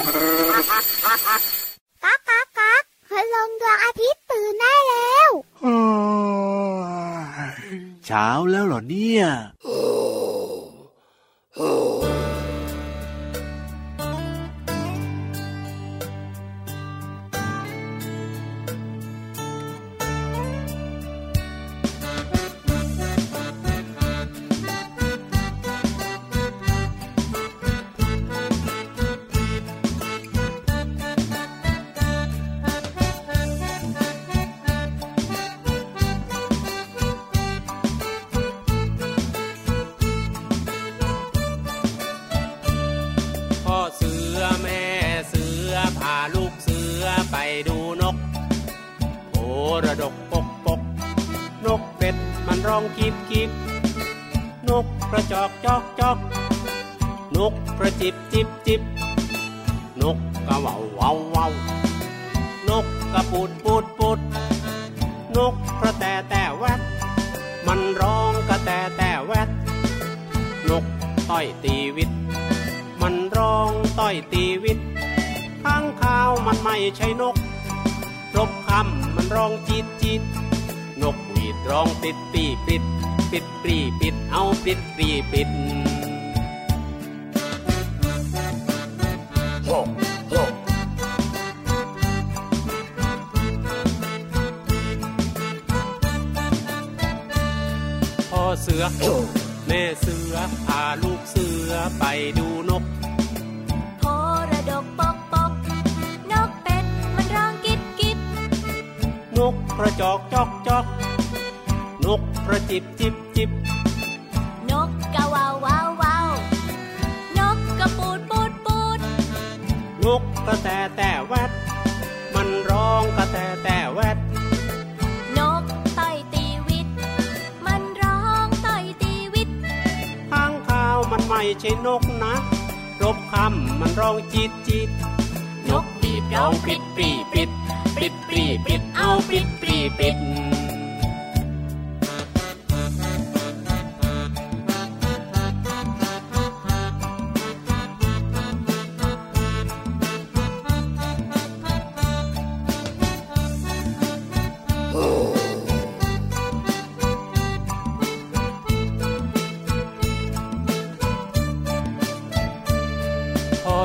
ก๊ากก๊ากก๊ากพลงดวงอาทิตย์ตื่นได้แล้วเช้าแล้วเหรอเนี่ย กีบกีบนกกระจอกจอกจอกนกกระจิบจิบจิบนกกระเว่าเวาเว้านกกระปูดปูดปูดนกกระแตแต่แวดมันร้องกระแตแต่แวดนกต้อยตีวิต มันร้องต้อยตีวิตข้างข้าวมันไม่ใช่นกรบคำมันร้องจีดจีดน กหวีดร้องปิดปีปิด ปิดปรีปิด เอาปิดปรีปิดพ่อเสือ แม่เสือพาลูกเสือไปดูนกโพระดกปกปกนกเป็ดมันร้องกิบกิบนกกระจอกจอกจอกน กกระจิบจิบจิบ นกกะว่าวว้าวว้าวนกกระปูดปูดปูดนกกระแตแต่แวด มันร้องกระแตแต่แวด นกต้อยตีวิต มันร้องต้อยตีวิตข้างข้าวมันไม่ใช่นกนะรบคำมันร้องจีดจีดนกบีบร้องปิดปรีปิด ปิดปรีปิดเอาปิดปรีปิด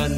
ิน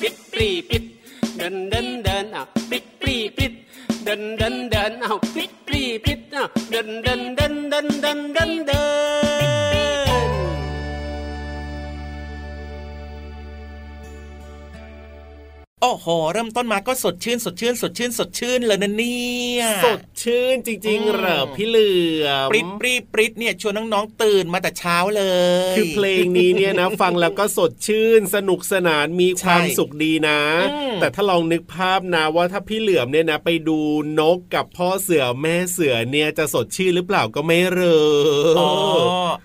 ปิดปรีปิด เดินเดินเดินเอ้าปิดปรีปิด เดินเดินเดินเอาปิดปรีปิดเอาเดินเดินเดินเดินเดินเดินเดิน โอ้โห เริ่มต้นมาก็สดชื่น สดชื่น สดชื่น สดชื่นเลยนะเนี่ยสดชื่นจริงๆเหรอพี่เหลือมปริดปรีปริดเนี่ยชวนน้องๆตื่นมาแต่เช้าเลย คือเพลงนี้เนี่ยนะฟังแล้วก็สดชื่น สนุกสนานมีความใช่สุขดีนะอืมแต่ถ้าลองนึกภาพนะว่าถ้าพี่เหลือมเนี่ยนะไปดูนกกับพ่อเสือแม่เสือเนี่ยจะสดชื่นหรือเปล่าก็ไม่รู้อ๋อ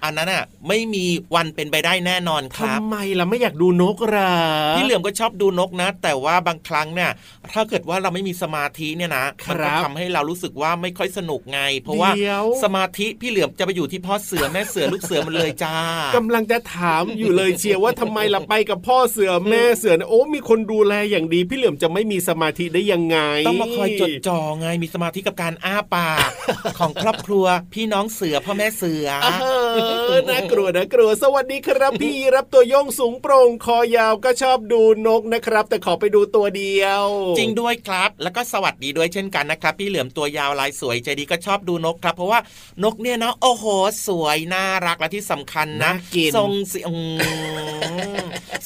อันนั้นอะไม่มีวันเป็นไปได้แน่นอนครับทำไมล่ะไม่อยากดูนกเหรอพี่เหลือมก็ชอบดูนกนะ แต่ว่าบางครั้งเนี่ยถ้าเกิดว่าเราไม่มีสมาธิเนี่ยนะคมัรับก็ทำให้เรารู้สึกว่าไม่ค่อยสนุกไง เพราะว่าเดี๋ยวสมาธิพี่เหลือมจะไปอยู่ที่พ่อเสือแม่เสือลูกเสือมันเลยจ้ากำลังจะถามอยู่เลยเชียร์ว่าทำไมล่ะไปกับพ่อเสือแม่เสือเนี่ยโอ้มีคนดูแลอย่างดี พี่เหลือมจะไม่มีสมาธิได้ยังไง ต้องมาคอยจดจ่อไงมีสมาธิกับการอ้าปากของครอบครัวพี่น้องเสือพ่อแม่เสือเออน่ากลัวนะกลัวสวัสดีครับพี่รับตัวโยงสูงโปร่งคอยาวก็ชอบดูนกนะครับ แต่ขอไปดูตัวเดียว จริงด้วยครับ แล้วก็สวัสดีด้วยเช่นกันนะครับ พี่เหลือมตัวยาวลายสวยใจดีก็ชอบดูนกครับ เพราะว่านกเนี่ยนะโอ้โห สวยน่ารักและที่สำคัญนะน่ากินส่งเสียง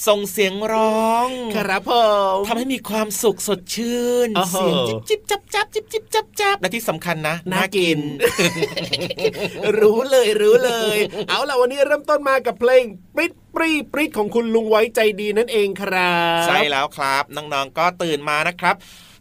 ส่งเสียงร้อง ครับผมทำให้มีความสุขสดชื่นโอ้โหเสียงจิบจิบจับจับจิบจิบจับจับและที่สำคัญนะน่ากิน รู้เลยรู้เลย เอาล่ะวันนี้เริ่มต้นมากับเพลงปริ๊ดปรีปริ๊ดของคุณลุงไว้ใจดีนั่นเองครับ ใช่แล้วครับน้องๆก็ตื่นมานะครับ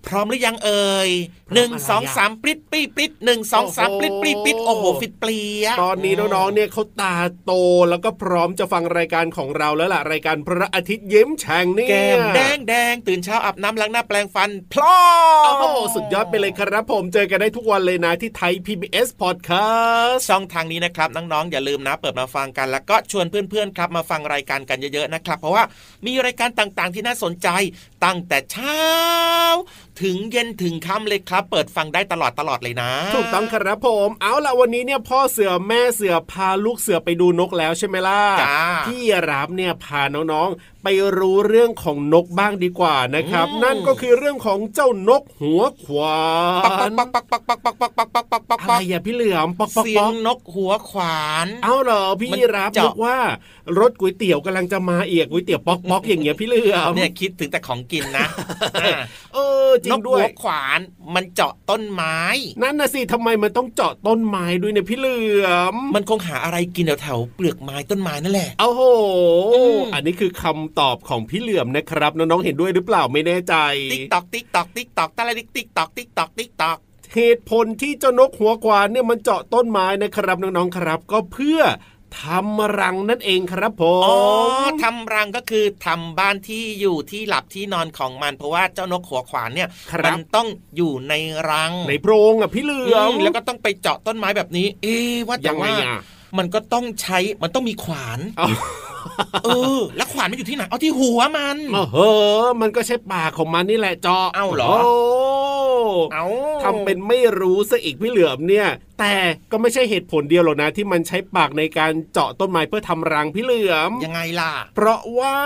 พร้อมหรือยังเอ่ยพร้หอนึ่มงอะไรสองอะสามปริ๊ดปรีปริ๊ดหนึ่งสองสามโอ้ปโหริ๊ดปรีปริ๊ดโอ้โหฟิตเปลี่ยตอนนี้น้องๆเนี่ยเขาตาโตแล้วก็พร้อมจะฟังรายการของเราแล้วล่ะรายการพระอาทิตย์ยิ้มแฉ่งเนี่ยแก้มแดงแดงตื่นเช้าอาบน้ำล้างหน้าแปลงฟันพลอโอ้โหสุดยอดไปเลยครับ ผมเจอกันได้ทุกวันเลยนะที่ไทย PBS Podcast ช่องทางนี้นะครับน้องๆอย่าลืมนะเปิดมาฟังกัน แล้วก็ชวนเพื่อนๆครับมาฟังรายการกันเยอะๆนะครับ เพราะว่ามีรายการต่างๆที่น่าสนใจตั้งแต่เช้าถึงเย็นถึงค่ำเลยครับ เปิดฟังได้ตลอดตลอดเลยนะ ถูกต้องครับผม เอาล่ะวันนี้เนี่ยพ่อเสือแม่เสือพาลูกเสือไปดูนกแล้วใช่ไหมล่ะจ้าพี่รับเนี่ยพาน้องๆ ไปรู้เรื่องของนกบ้างดีกว่านะครับอืมนั่นก็คือเรื่องของเจ้านกหัวขวาปักนปักปักปักปักปักปักปักปักปักปักอะปัไรกอย่าพี่เหลือมปอกปอกเสีปยองกนกหัวขวานเอาเหรอพี่มันรับเจาะนึกว่ารถก๋วยเตี๋ยวกำลังจะมาเรียกก๋วยเตี๋ยวป๊อกป๊อกอย่างเงี้ยพี่เหลือมเนี่ยคิดถึงแต่ของกินนะอ่าเออจริงด้วยนกหัวขวานมันเจาะต้นไม้ นั่นน่ะสิทำไมมันต้องเจาะต้นไม้ด้วยเนี่ยพี่เหลือมมันคงหาอะไรกินแถวๆเปลือกไม้ต้นไม้นั่นแหละโอ้โหอืมอันนี้คือคำตอบของพี่เหลือมนะครับน้องๆเห็นด้วยหรือเปล่าไม่แน่ใจ ติ๊กตอกติ๊กตอกติ๊กตอกตะละติ๊กติ๊กตอกติ๊กตอกติ๊กตอกเหตุผลที่เจ้านกหัวขวานเนี่ยมันเจาะต้นไม้นะครับน้องๆครับ ก็เพื่อทำรังนั่นเองครับผอ๋อมทำรังก็คือทำบ้านที่อยู่ที่หลับที่นอนของมัน เพราะว่าเจ้านกหัวขวานเนี่ยครับมัต้องอยู่ในรังในโพรงอะพี่เหลือมมแล้วก็ต้องไปเจาะต้นไม้แบบนี้ เอ๊ะว่าแต่ยังไงว่าอะ มันก็ต้องใช้มันต้องมีขวานเอาเออแล้วขวานมันอยู่ที่ไหนเอาที่หัวมันเออเออมันก็ใช่ปากของมันนี่แหละเจาะเอ้าเหรอโเอาทำเป็นไม่รู้ซะอีกพี่เหลือมเนี่ย แต่ก็ไม่ใช่เหตุผลเดียวหรอกนะ ที่มันใช้ปากในการเจาะต้นไม้เพื่อทำรังพี่เหลือมยังไงล่ะ เพราะว่า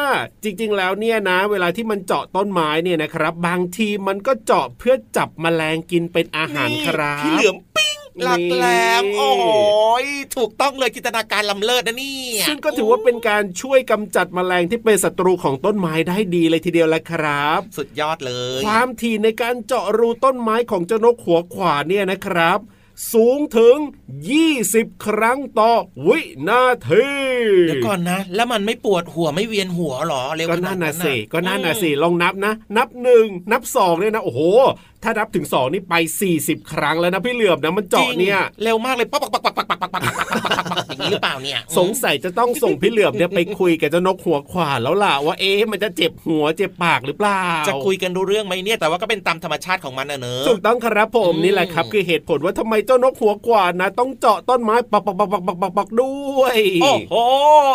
จริงๆแล้วเนี่ยนะ เวลาที่มันเจาะต้นไม้เนี่ยนะครับ บางทีมันก็เจาะเพื่อจับแมลงกินเป็นอาหารครับพี่เหลือมปิ้งหลักแหลมนี่โอ้ย ถูกต้องเลยจินตนาการล้ำเลิศนะเนี่ยซึ่งก็ถือว่าเป็นการช่วยกำจัดแมลงที่เป็นศัตรูของต้นไม้ได้ดีเลยทีเดียวแหละครับ สุดยอดเลย ความถี่ในการเจาะรูต้นไม้ของเจ้านกหัวขวานเนี่ยนะครับสูงถึง 20 ครั้งต่อวินาทีเดี๋ยวก่อนนะ แล้วมันไม่ปวดหัวไม่เวียนหัวหรอเร็วก็ขนานั่ดนนั้นะนสิน่ะก็นั่นนะสิอืมลองนับนะ นับหนึ่งนับสองเนี่ยนะ โอ้โหถ้านับถึงสองนี่ไป 40 ครั้งแล้วนะพี่เหลือมนะมันเจาะเนี่ยเร็วมากเลยปักปักปักปักปักปักปักปักปักปักปักปักปักอย่างนี้หรือเปล่าเนี่ยสงสัยจะต้องส่งพี่เหลือมเนี่ยไปคุยกับเจ้านกหัวขวานแล้วล่ะว่าเอ๊ะมันจะเจ็บหัวเจ็บปากหรือเปล่า จะคุยกันรู้เรื่องไหมเนี่ยแต่ว่าก็เป็นตามธรรมชาติของมันนะเนอะถูกต้องครับผมนี่แหละครับ คือเหตุผลว่าทำไมเจ้านกหัวขวานนะ ต้องเจาะต้นไม้ปักปักปักปักปักปักปักด้วยโอ้โห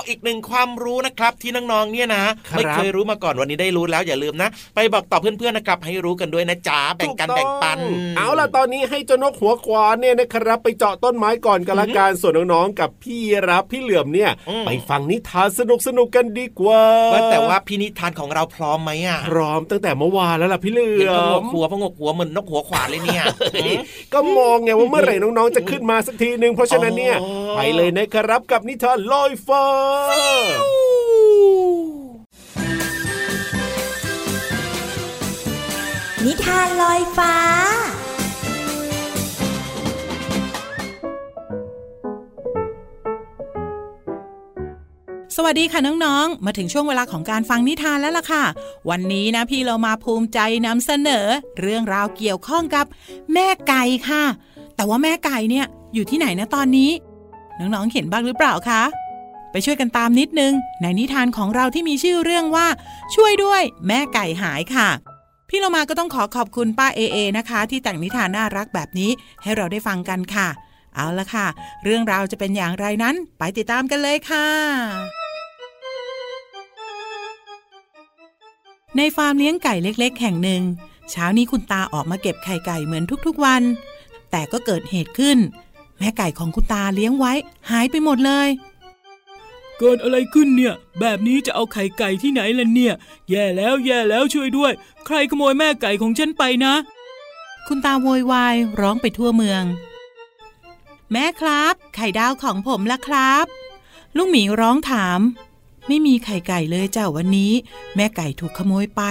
อีกหนึ่งความรู้นะครับที่น้องๆเนี่ยนะครับไม่เคยรู้มาก่อนวันนี้ได้รู้แล้วอย่าลืมนะ ไปบอกต่อเพื่อนๆนะครับให้รู้กันด้วยนะจ๊ะแบ่งกันถูแบ่งปันต้องเอาล่ะตอนนี้ให้เจ้านกหัวขวานเนี่ยนะครับ ไปเจาะต้นไม้ก่อนกันละกันส่วนน้องๆกับพี่รับพี่เหลือมเนี่ยอืมไปฟังนิทานสนุกสนุกๆกันดีกว่าว่าแต่ว่าพินิธานของเราพร้อมไหมอะพร้อมตั้งแต่เมื่อวานแล้วล่ะพี่เหลืเห็นอพงมกหัวพงกหัวเหมือนนกหัวขวานเลยเนี่ยก็มองไงว่าเมื่อไหร่น้องๆจะขึ้นมาสักทีหนึ่งเพราะฉะนั้นเนี่ยอ๋อไปเลยนะครับกับนิทานลอยฟ้า นิทานลอยฟ้า สวัสดีค่ะน้องๆ มาถึงช่วงเวลาของการฟังนิทานแล้วล่ะค่ะ วันนี้นะพี่เรามาภูมิใจนำเสนอ เรื่องราวเกี่ยวข้องกับ แม่ไก่ค่ะ แต่ว่าแม่ไก่เนี่ยอยู่ที่ไหนนะตอนนี้ น้องๆ เห็นบ้างหรือเปล่าคะไปช่วยกันตามนิดนึง ในนิทานของเราที่มีชื่อเรื่องว่า ช่วยด้วย แม่ไก่หายค่ะ พี่เรามาก็ต้องขอขอบคุณป้าเอเอนะคะ ที่แต่งนิทานน่ารักแบบนี้ให้เราได้ฟังกันค่ะ เอาละค่ะ เรื่องราวจะเป็นอย่างไรนั้น ไปติดตามกันเลยค่ะ ในฟาร์มเลี้ยงไก่เล็ก ๆ แห่งหนึ่ง เช้านี้คุณตาออกมาเก็บไข่ไก่เหมือนทุกๆวัน แต่ก็เกิดเหตุขึ้น แม่ไก่ของคุณตาเลี้ยงไว้ หายไปหมดเลย เกิดอะไรขึ้นเนี่ย แบบนี้จะเอาไข่ไก่ที่ไหนล่ะเนี่ย แย่แล้วแย่แล้วช่วยด้วย ใครขโมยแม่ไก่ของฉันไปนะ คุณตาโวยวายร้องไปทั่วเมือง แม่ครับ ไข่ดาวของผมละครับลูกหมีร้องถาม ไม่มีไข่ไก่เลยเจ้าวันนี้ แม่ไก่ถูกขโมยไป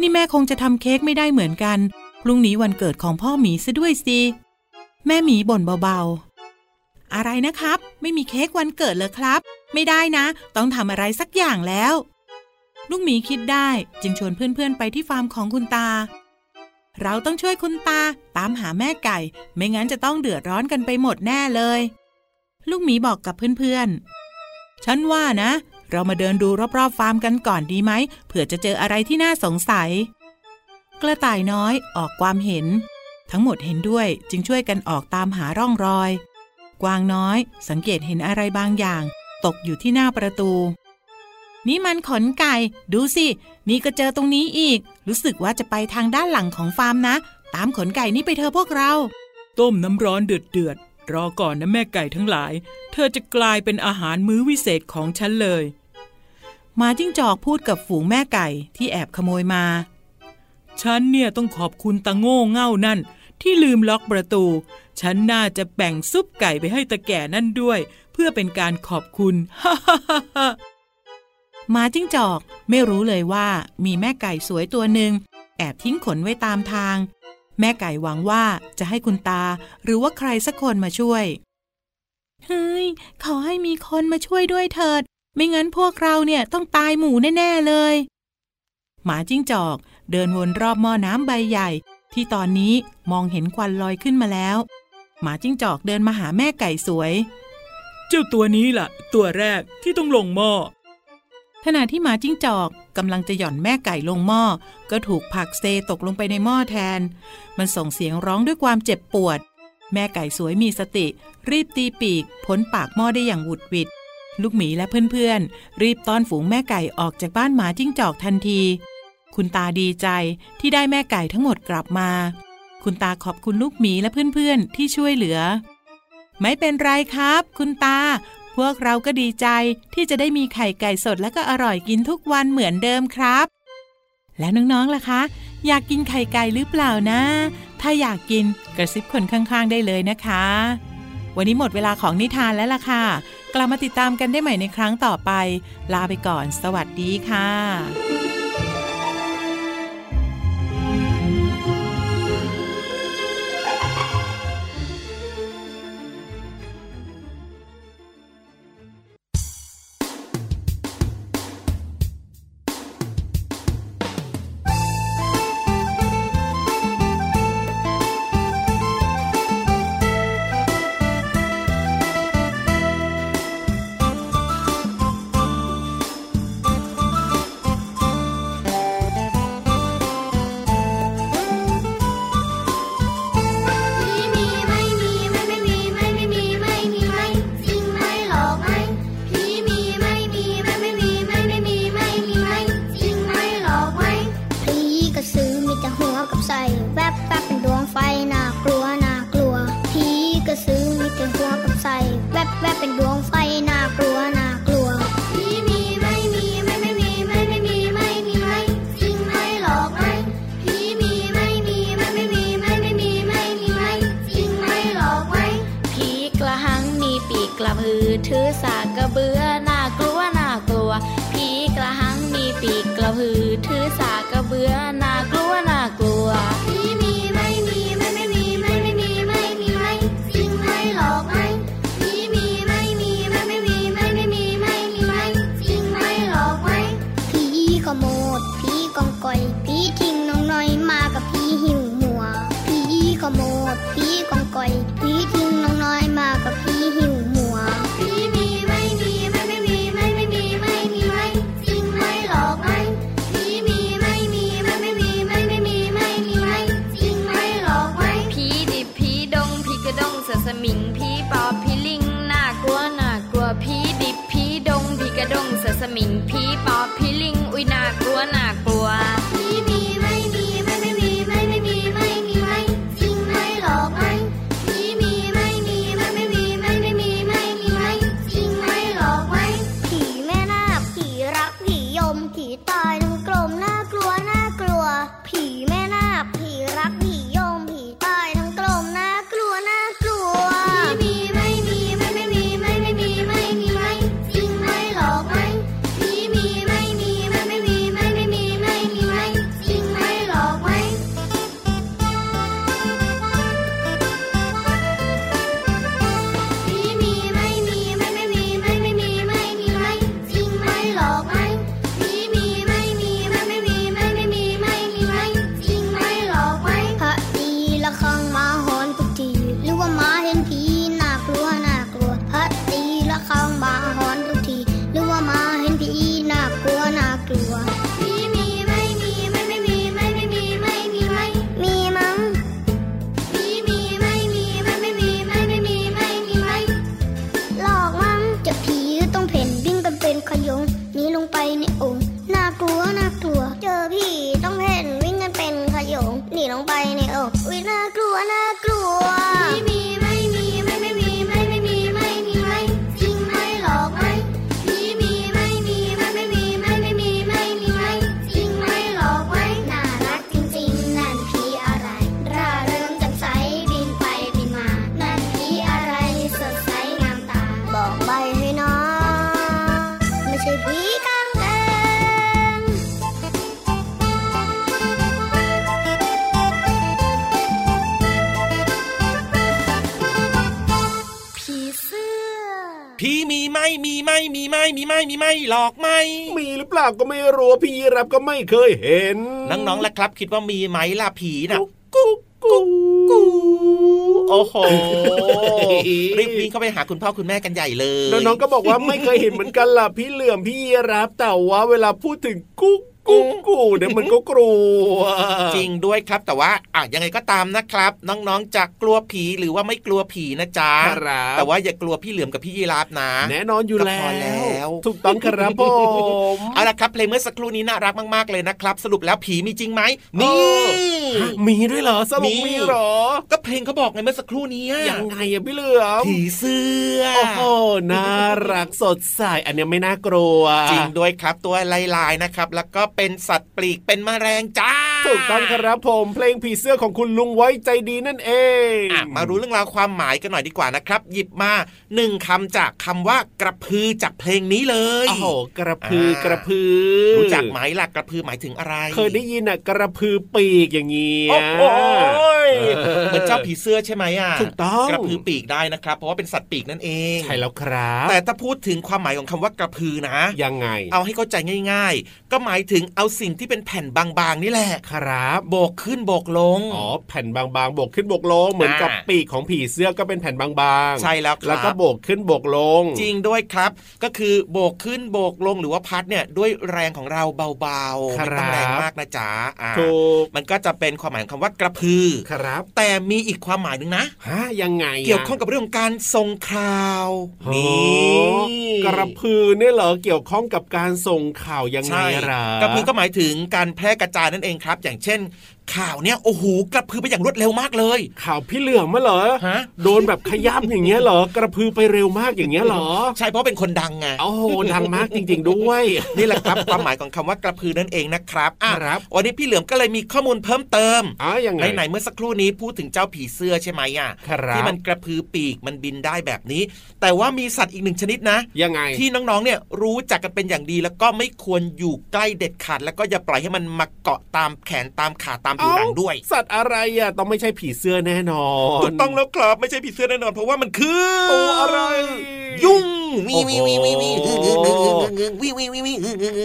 นี่แม่คงจะทำเค้กไม่ได้เหมือนกันพรุ่งนี้วันเกิดของพ่อหมีซะด้วยสิแม่หมีบ่นเบาๆ อะไรนะครับ ไม่มีเค้กวันเกิดเลยครับ ไม่ได้นะ ต้องทำอะไรสักอย่างแล้ว ลูกหมีคิดได้จึงชวนเพื่อนๆไปที่ฟาร์มของคุณตา เราต้องช่วยคุณตาตามหาแม่ไก่ ไม่งั้นจะต้องเดือดร้อนกันไปหมดแน่เลย ลูกหมีบอกกับเพื่อนๆ ฉันว่านะ เรามาเดินดูรอบๆฟาร์มกันก่อนดีไหมเผื่อจะเจออะไรที่น่าสงสัย กระต่ายน้อยออกความเห็น ทั้งหมดเห็นด้วยจึงช่วยกันออกตามหาร่องรอย กวางน้อย สังเกตเห็นอะไรบางอย่าง ตกอยู่ที่หน้าประตู นี่มันขนไก่ ดูสิ นี่ก็เจอตรงนี้อีก รู้สึกว่าจะไปทางด้านหลังของฟาร์มนะ ตามขนไก่นี่ไปเถอะพวกเรา ต้มน้ำร้อนเดือดเดือดๆรอก่อนนะแม่ไก่ทั้งหลาย เธอจะกลายเป็นอาหารมื้อวิเศษของฉันเลยหมาจิ้งจอกพูดกับฝูงแม่ไก่ที่แอบขโมยมา ฉันเนี่ยต้องขอบคุณตาโง่เง่านั่น ที่ลืมล็อกประตู ฉันน่าจะแบ่งซุปไก่ไปให้ตาแก่นั่นด้วย เพื่อเป็นการขอบคุณฮ่าฮ่าฮ่าฮ่าหมาจิ้งจอกไม่รู้เลยว่ามีแม่ไก่สวยตัวหนึ่งแอบทิ้งขนไว้ตามทาง แม่ไก่หวังว่าจะให้คุณตา หรือว่าใครสักคนมาช่วย เฮ้ย ขอให้มีคนมาช่วยด้วยเถิด ไม่งั้นพวกเราเนี่ยต้องตายหมู่แน่ ๆ เลย หมาจิ้งจอกเดินวนรอบหม้อน้ำใบใหญ่ ที่ตอนนี้มองเห็นควันลอยขึ้นมาแล้ว หมาจิ้งจอกเดินมาหาแม่ไก่สวย เจ้าตัวนี้ล่ะ ตัวแรกที่ต้องลงหม้อขณะที่หมาจิ้งจอกกำลังจะหย่อนแม่ไก่ลงหม้อ ก็ถูกผลักเซตกลงไปในหม้อแทน มันส่งเสียงร้องด้วยความเจ็บปวด แม่ไก่สวยมีสติ รีบตีปีกพ้นปากหม้อได้อย่างหวุดหวิด ลูกหมีและเพื่อนๆ รีบต้อนฝูงแม่ไก่ออกจากบ้านหมาจิ้งจอกทันที คุณตาดีใจที่ได้แม่ไก่ทั้งหมดกลับมา คุณตาขอบคุณลูกหมีและเพื่อนๆที่ช่วยเหลือ ไม่เป็นไรครับ คุณตา พวกเราก็ดีใจที่จะได้มีไข่ไก่สดและก็อร่อยกินทุกวันเหมือนเดิมครับ แล้วน้องๆล่ะคะ อยากกินไข่ไก่หรือเปล่านะ ถ้าอยากกินกระซิบคนข้างๆ ได้เลยนะคะวันนี้หมดเวลาของนิทานแล้วล่ะค่ะ กลับมาติดตามกันได้ใหม่ในครั้งต่อไป ลาไปก่อน สวัสดีค่ะ ถือสากกระเบือน่ากลัวน่ากลัว ผีกระหังมีปีกกระพือถือสากกระเบือน่ากลัวน่า ผีมีไหมมีไหมมีไหมมีไหมมีไหมหลอกไหมมีหรือเปล่าก็ไม่รู้พี่รับก็ไม่เคยเห็น น้องๆล่ะครับ คิดว่ามีไหมล่ะผีน่ะกุ๊กกุ๊กกุ๊กโอ้โหรีบวิ่งเข้าไปหาคุณพ่อคุณแม่กันใหญ่เลยน้องๆก็บอกว่าไม่เคยเห็นเหมือนกันล่ะพี่เหลื่อมพี่รับแต่ว่าเวลาพูดถึงกุ๊ก กุ๊กกูเนี่ยมันก็กลัว จริงด้วยครับแต่ว่าอะยังไงก็ตามนะครับ น้องๆจะกลัวผีหรือว่าไม่กลัวผีนะจ๊ะครับแต่ว่าอย่ากลัวพี่เหลือมกับพี่ยีราฟนะ แน่นอนอยู่ก็แล้พอแล้วถูกต้องครับผมเอาละครับเพลงเมื่อสักครู่นี้น่ารักมากๆเลยนะครับ สรุปแล้วผีมีจริงไหมมีฮะมีด้วยเหรอสรุปมีมีเหรอ ก็เพลงเขาบอกไงเมื่อสักครู่นี้ยังไงอะพี่เหลือมผีเสื้อโอ้โหน่ารักสดใสอันเนี้ยไม่น่ากลัว จริงด้วยครับตัวลายๆนะครับ แล้วก็เป็นสัตว์ปลีกเป็นแมลงจ้า ถูกต้องครับผมเพลงผีเสื้อของคุณลุงไว้ใจดีนั่นเองอะมารู้เรื่องราวความหมายกันหน่อยดีกว่านะครับ หยิบมาหนึ่งคำจากคำว่ากระพือจากเพลงนี้เลยโอ้โหกระพืออ่ากระพือ รู้จักไหมล่ะกระพือหมายถึงอะไร เคยได้ยินอะกระพือปีกอย่างเงี้ยโอ้โหเหมือนเจ้าผีเสื้อใช่ไหมอะถูกต้องกระพือปีกได้นะครับ เพราะว่าเป็นสัตว์ปีกนั่นเองใช่แล้วครับ แต่ถ้าพูดถึงความหมายของคำว่ากระพือนะ ยังไง เอาให้เข้าใจง่าย ๆ ก็หมายถึงเอาสิ่งที่เป็นแผ่นบางๆนี่แหละครับโบกขึ้นโบกลงอ๋อแผ่นบางๆโบกขึ้นโบกลงเหมือนกับอ่าปีกของผีเสื้อก็เป็นแผ่นบางๆ ใช่แล้วครับแล้วก็โบกขึ้นโบกลง จริงด้วยครับ ก็คือโบกขึ้นโบกลงหรือว่าพัดเนี่ยด้วยแรงของเราเบาๆครับไม่ต้องแรงมากนะจ๊ะอ่าถูกมันก็จะเป็นความหมายของคำว่ากระพือครับ แต่มีอีกความหมายหนึ่งนะฮะยังไงะเกี่ยวข้องกับเรื่องของการส่งข่าวโอ้นี่กระพือเนี่ยเหรอเกี่ยวข้องกับการส่งข่าวยังไงใช่ล่ะกระพือก็หมายถึงการแพร่กระจายนั่นเองครับอย่างเช่นข่าวเนี่ยโอ้โหกระพือไปอย่างรวดเร็วมากเลย ข่าวพี่เหลือมมาเหรอฮะโดนแบบขย้ำอย่างเงี้ยเหรอกระพือไปเร็วมากอย่างเงี้ยเหรอ ใช่เพราะเป็นคนดังไงโอ้โหดังมากจริง ๆ ด้วย นี่แหละครับความหมายของคำว่ากระพือนั่นเองนะครับอะครับวันนี้พี่เหลือมก็เลยมีข้อมูลเพิ่มเติมอ๋อยังไงไหนๆเมื่อสักครู่นี้พูดถึงเจ้าผีเสื้อใช่ไหมอะครับที่มันกระพือปีกมันบินได้แบบนี้ แต่ว่ามีสัตว์อีกหนึ่งชนิดนะ ยังไงที่น้องๆเนี่ยรู้จักกันเป็นอย่างดีแล้วก็ไม่ควรอยู่ใกล้เด็ดขาดแล้วก็อย่าปล่อยให้มันมาเกาะตามแขนตามขาตามผิวหนังด้วย สัตว์อะไรอะต้องไม่ใช่ผีเสื้อแน่นอนถูกต้องแล้วครับไม่ใช่ผีเสื้อแน่นอน เพราะว่ามันคือตัวอะไร ยุงวิววิววิววิววิววิววิววิววิว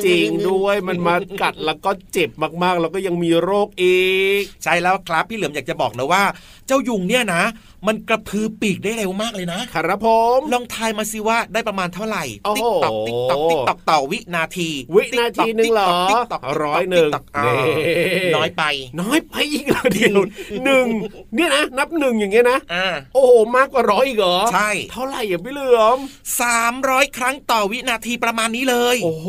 จริงด้วยมันมากัดแล้วก็เจ็บมากๆ แล้วก็ยังมีโรคอีก ใช่แล้วครับพี่เหลือมอยากจะบอกนะว่า เจ้ายุงเนี่ยนะมันกระพือปีกได้เร็วมากเลยนะ ครับผม ลองทายมาสิว่าได้ประมาณเท่าไหร่โอ้ติ๊โหกตอกติ๊กตอกติ๊กตอกต่อวินาที วินาทีหนึ่งเหรอติ๊กต๊อกติ๊กต๊อกร้อยหนึ่งติ๊กต๊อกอ่านี่น้อยไปน้อยไปอีกแล้วเดียวหนึ่งเนี่ยนะนับหนึ่งอย่างเงี้ยนะอ่าโอ้โหมากกว่าร้อยอีกเหรอใช่เท่าไหร่อะพี่เหลือมสามร้อยครั้งต่อวินาทีประมาณนี้เลย โอ้โห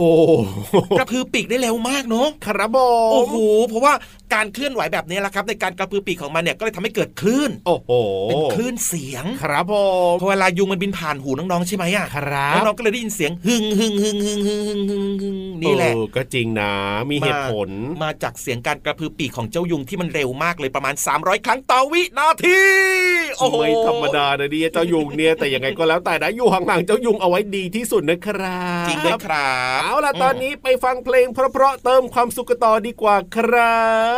กระพือปีกได้เร็วมากเนาะครับผมโอ้โหเพราะว่า การเคลื่อนไหวแบบนี้แหละครับ ในการกระพือปีกของมันเนี่ยก็เลยทำให้เกิดคลื่น โอ้โหเป็นคลื่นเสียงครับผมพอเวลายุงมันบินผ่านหูน้องๆใช่ไหมอะครับน้องๆก็เลยได้ยินเสียงหึ่งหึ่งหึ่งหึ่งหึ่งหึ่งหึ่งหึ่งนี่แหละเออก็จริงนะมีเหตุผลมาจากเสียงการกระพือปีกของเจ้ายุงที่มันเร็วมากเลยประมาณ 300 ครั้งต่อวินาทีโอ้โหไม่ธรรมดานะเนี่ยเจ้ายุงเนี่ยแต่ยังไงก็แล้วแต่นะอยู่ห่างๆเจ้ายุงเอาไว้ดีที่สุดนะครับจริงด้วยครับเอาล่ะตอนนี้ไปฟังเพลงเพราะๆเติมความสุขกันต่อดีกว่าครับ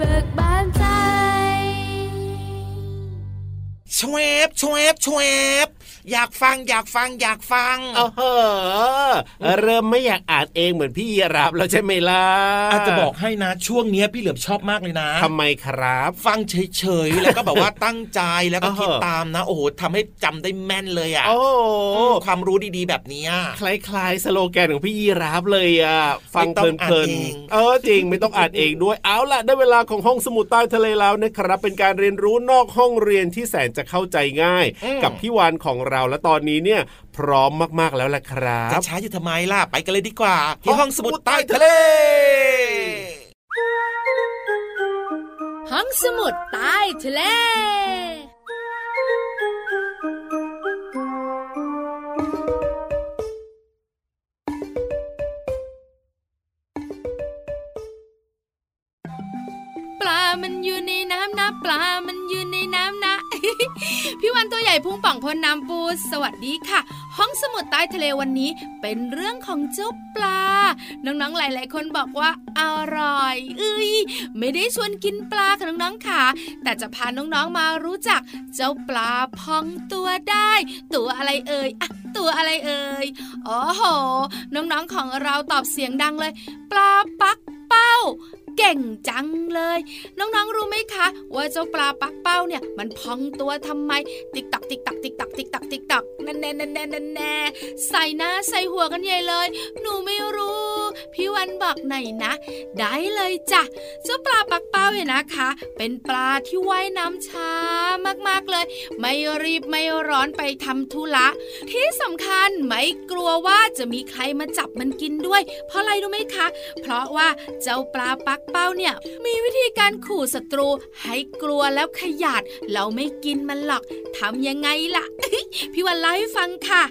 เบิกบานใจชวบชวบชวบ อยากฟังอยากฟังอยากฟังเออเหอะเริ่มไม่อยากอ่านเองเหมือนพี่ยีรับแล้วใช่ไหมล่ะอาจจะบอกให้นะช่วงเนี้ยพี่เหลือมชอบมากเลยนะทำไมครับ ฟังเฉยๆแล้วก็แบบว่าตั้งใจแล้วก็เออคิดตามนะ โอ้โหทำให้จำได้แม่นเลยอะโอ้โหอืมความรู้ดีๆแบบเนี้ยคล้ายๆสโลแกนของพี่ยีรับเลยอะฟังไม่เพต้องอ่านลินเองๆเออจริงไม่ต้องอ่านเองด้วยเอาล่ะได้เวลาของห้องสมุดใต้ทะเลแล้วนะครับ เป็นการเรียนรู้นอกห้องเรียนที่แสนจะเข้าใจง่าย กับพี่วานของเรา และตอนนี้เนี่ยพร้อมมากๆแล้วล่ะครัจะบช้าอยู่ทำไมล่ะไปกันเลยดีกว่าที่ห้องสมุดใต้ทะเล ห้องสมุดใต้ทะเลปลามันอยู่ในน้ำนะปลา มันอยู่ในน้ำนะ พี่วันตัวใหญ่พุ่งป่องพลน้ำปูสวัสดีค่ะ ห้องสมุดใต้ทะเลวันนี้เป็นเรื่องของเจ้าปลา น้องๆหลาย ๆ คนบอกว่าอร่อยเอ้ยไม่ได้ชวนกินปลาค่ะน้องๆค่ะ แต่จะพาน้องๆมารู้จักเจ้าปลาพองตัวได้ ตัวอะไรเอ่ยอะตัวอะไรเอ่ยโอ้โห น้องๆของเราตอบเสียงดังเลย ปลาปักเป้า เก่งจังเลย น้องๆรู้ไหมคะ ว่าเจ้าปลาปักเป้าเนี่ย มันพองตัวทำไม ติ๊กตักติ๊กตักติ๊กตักติ๊กตักติ๊กตักนั่นแน่นั่นแน่นั่นแน่ใส่หน้าใส่หัวกันใหญ่เลย หนูไม่รู้ พี่วันบอกหน่อยนะ ได้เลยจ้ะเจ้าปลาปักเป้าเนี่ยนะคะ เป็นปลาที่ว่ายน้ำช้ามากๆเลย ไม่รีบไม่ร้อนไปทำธุระที่สำคัญไม่กลัวว่าจะมีใครมาจับมันกินด้วย เพราะอะไรรู้ไหมคะ เพราะว่าเจ้าปลาปักเป้าเนี่ยมีวิธีการขู่ศัตรูให้กลัวแล้วขยาดเราไม่กินมันหรอกทำยังไงล่ะ พี่วันเล่าให้ฟังค่ะ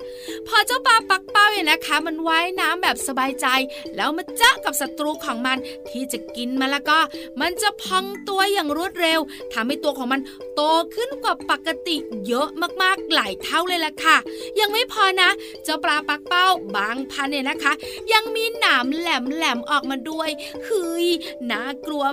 พอเจ้าปลาปักเป้าเนี่ยนะคะ มันว่ายน้ำแบบสบายใจ แล้วมาเจาะกับศัตรูของมันที่จะกินมันแล้วก็ มันจะพองตัวอย่างรวดเร็วทำให้ตัวของมันโตขึ้นกว่าปกติเยอะมากๆหลายเท่าเลยล่ะค่ะ ยังไม่พอนะ เจ้าปลาปักเป้าบางพันเนี่ยนะคะ ยังมีหนามแหลมๆออกมาด้วยเฮ้ยน่ากลัว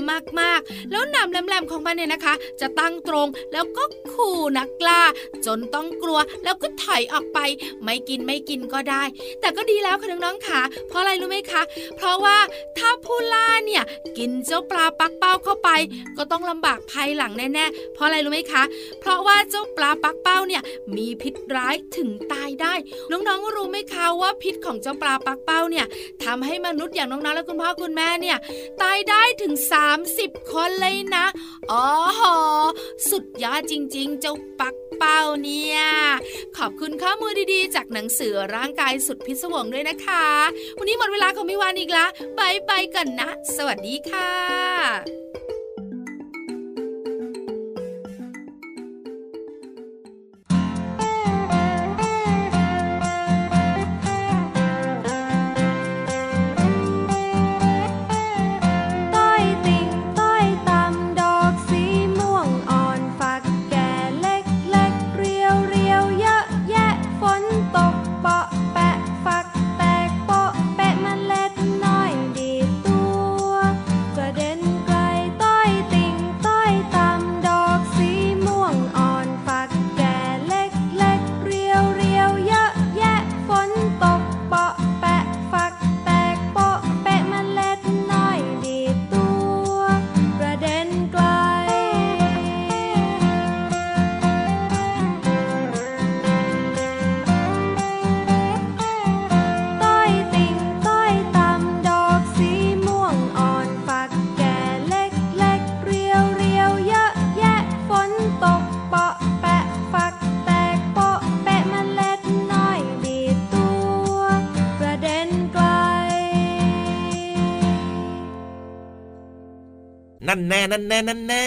มากๆ แล้วหนามแหลมๆของมันเนี่ยนะคะ จะตั้งตรงแล้วก็ขู่นักกล้า จนต้องกลัวแล้วก็ถอยออกไป ไม่กินไม่กินก็ได้ แต่ก็ดีแล้วค่ะน้องๆค่ะ เพราะอะไรรู้ไหมคะ เพราะว่าถ้าผู้ล่าเนี่ยกินเจ้าปลาปักเป้าเข้าไป ก็ต้องลำบากภายหลังแน่ๆ เพราะอะไรรู้ไหมคะ เพราะว่าเจ้าปลาปักเป้าเนี่ยมีพิษร้ายถึงตายได้ น้องๆรู้ไหมคะว่าพิษของเจ้าปลาปักเป้าเนี่ยทำให้มนุษย์อย่างน้องๆและคุณพ่อคุณแม่เนี่ยตายได้ได้ถึง 30 คนเลยนะอ๋อหอสุดยอดจริง ๆ เจ้าปักเป้าเนี่ย ขอบคุณข้อมูลดีๆ จากหนังสือร่างกายสุดพิศวงด้วยนะคะ วันนี้หมดเวลาของมิวานอีกละบายบายกันนะ สวัสดีค่ะ นั่นแน่นั่นแน่นั่นแน่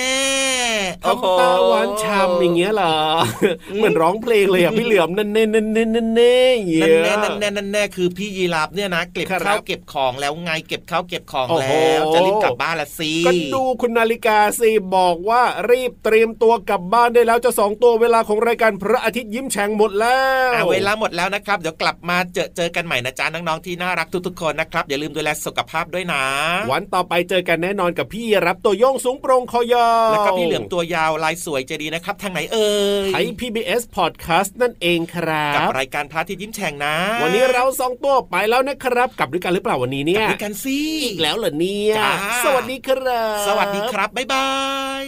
ทำตาหวานฉ่ำอย่างเงี้ยเหรอเหมือนร้องเพลงเลยอะพี่เหลือมนั่นเน่นั่นเน่นั่นเน่อย่างเงี้นั่ยนแน่นั่นแน่นั่นแน่คือพี่ยีราฟเนี่ยนะเก็บครับข้าวเก็บของแล้วไงเก็บข้าวเก็บของโอ้โหแล้วจะรีบกลับบ้านละสิก็ดูคุณนาฬิกาสิบอกว่ารีบเตรียมตัวกลับบ้านได้แล้วจะสองตัวเวลาของรายการพระอาทิตย์ยิ้มแฉ่งหมดแล้วอะเวลาหมดแล้วนะครับ เดี๋ยวกลับมาเจอเจอกันใหม่นะจ๊ะน้องๆที่น่ารักทุกๆคนนะครับอย่าลืมดูแลสุขภาพด้วยนะ วันต่อไปเจอกันแน่นอนกับพี่รับตัวโยงสูงโปรงคอยาวแล้วก็พี่เหลือมตัวยาวลายสวยใจดีนะครับ ทางไหนเอ่ยไทย PBS Podcast นั่นเองครักับบรายการพระอาทิตย์ยิ้มแฉ่งนะ วันนี้เราสองตัวไปแล้วนะครับ กลับด้วยกันหรือเปล่าวันนี้เนี่ยกลับด้วยกันสิอีกแล้วเหรอเนี่ยจ้าสวัสดีครับ สวัสดีครับบ๊ายบาย